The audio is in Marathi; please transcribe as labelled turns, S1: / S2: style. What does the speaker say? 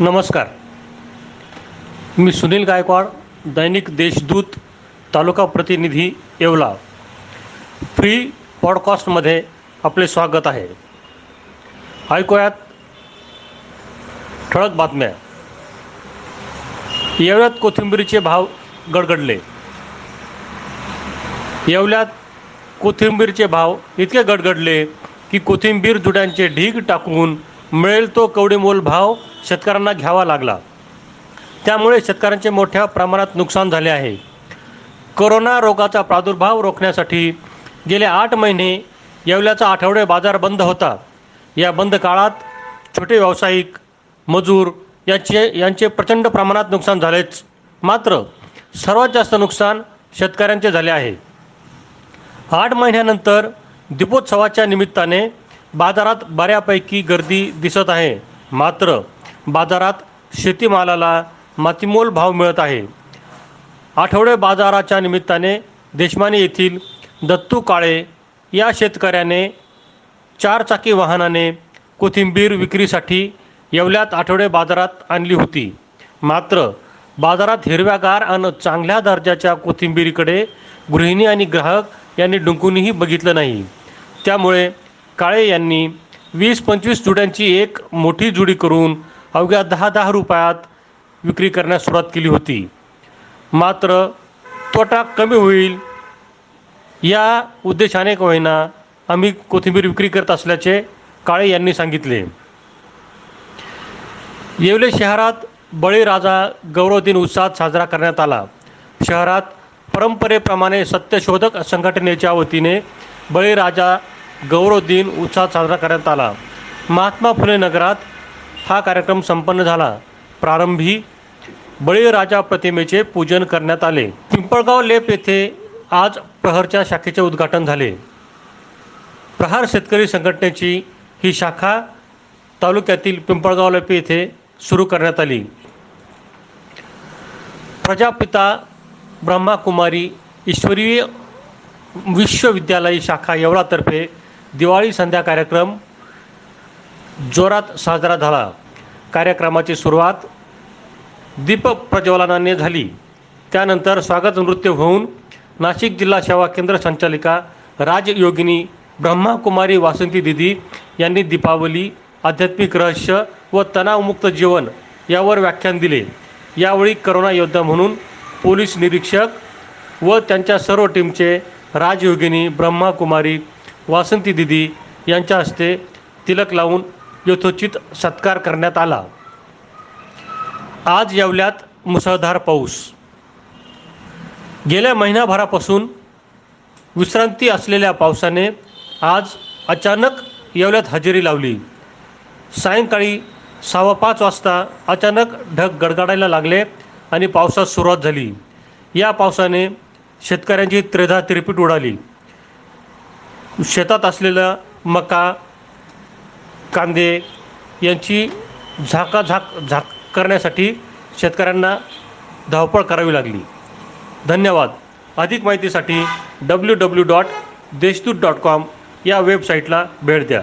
S1: नमस्कार. मी सुनील गायकवाड दैनिक देशदूत तालुका प्रतिनिधी येवला. फ्री पॉडकास्टमध्ये आपले स्वागत आहे. ऐकूयात ठळक बातम्या. येवल्यात कोथिंबीरीचे भाव गडगडले. येवल्यात कोथिंबीरचे भाव इतके गडगडले की कोथिंबीर जुड्यांचे ढीग टाकून मिळेल तो कवडीमोल भाव शेतकऱ्यांना घ्यावा लागला. त्यामुळे शेतकऱ्यांचे मोठ्या प्रमाणात नुकसान झाले आहे. कोरोना रोगाचा प्रादुर्भाव रोखण्यासाठी गेले आठ महिने येवल्याचा आठवडे बाजार बंद होता. या बंद काळात छोटे व्यावसायिक मजूर यांचे यांचे प्रचंड प्रमाणात नुकसान झालेच. मात्र सर्वात जास्त नुकसान शेतकऱ्यांचे झाले आहे. आठ महिन्यानंतर दीपोत्सवाच्या निमित्ताने बाजारात बऱ्यापैकी गर्दी दिसत आहे. मात्र बाजारात शेतीमालाला मातीमोल भाव मिळत आहे. आठवडे बाजाराच्या निमित्ताने देशमाने येथील दत्तू काळे या शेतकऱ्याने चारचाकी वाहनाने कोथिंबीर विक्रीसाठी येवल्यात आठवडे बाजारात आणली होती. मात्र बाजारात हिरव्यागार आणि चांगल्या दर्जाच्या कोथिंबीरीकडे गृहिणी आणि ग्राहक यांनी डुंकूनही बघितलं नाही. त्यामुळे काळे यांनी वीस पंचवीस जुड्यांची एक मोठी जुडी करून अवघ्या दहा दहा रुपयात विक्री करण्यास सुरुवात केली होती. मात्र तोटा कमी होईल या उद्देशाने होईना आम्ही कोथिंबीर विक्री करत असल्याचे काळे यांनी सांगितले. येवले शहरात बळीराजा गौरव दिन उत्साहात साजरा करण्यात आला. शहरात परंपरेप्रमाणे सत्यशोधक संघटनेच्या वतीने बळीराजा गौरव दिन उत्साहात साजरा करण्यात आला. महात्मा फुले नगरात हा कार्यक्रम संपन्न झाला. प्रारंभी बळीराजा प्रतिमेचे पूजन करण्यात आले. पिंपळगाव लेप येथे आज प्रहरच्या शाखेचे उद्घाटन झाले. प्रहार शेतकरी संघटनेची ही शाखा तालुक्यातील पिंपळगाव लेप येथे सुरू करण्यात आली. प्रजापिता ब्रह्माकुमारी ईश्वरीय विश्वविद्यालय शाखा येवळातर्फे दिवाळी संध्या कार्यक्रम जोरात साजरा झाला. कार्यक्रमाची सुरुवात दीप प्रज्वलनाने झाली. त्यानंतर स्वागत नृत्य होऊन नाशिक जिल्हा सेवा केंद्र संचालिका राजयोगिनी ब्रह्माकुमारी वासंती दिदी यांनी दीपावली आध्यात्मिक रहस्य व तणावमुक्त जीवन यावर व्याख्यान दिले. यावेळी करोना योद्धा म्हणून पोलीस निरीक्षक व त्यांच्या सर्व टीमचे राजयोगिनी ब्रह्माकुमारी वासंती दिदी यांच्या हस्ते तिलक लावून यथोचित सत्कार करण्यात आला. आज येवल्यात मुसळधार पाऊस. गेल्या महिनाभरापासून विश्रांती असलेल्या पावसाने आज अचानक येवल्यात हजेरी लावली. सायंकाळी सव्वा पाच वाजता अचानक ढग गडगडायला लागले आणि पावसास सुरुवात झाली. या पावसाने शेतकऱ्यांची त्रेधा तिरपीट उडाली. शेतात असलेला मका कांदे यांची झाकाझाक झाक करण्यासाठी शेतकऱ्यांना धावपळ करावी लागली. धन्यवाद. अधिक माहितीसाठी W W dot Deshdoot dot com या वेबसाईटला भेट द्या.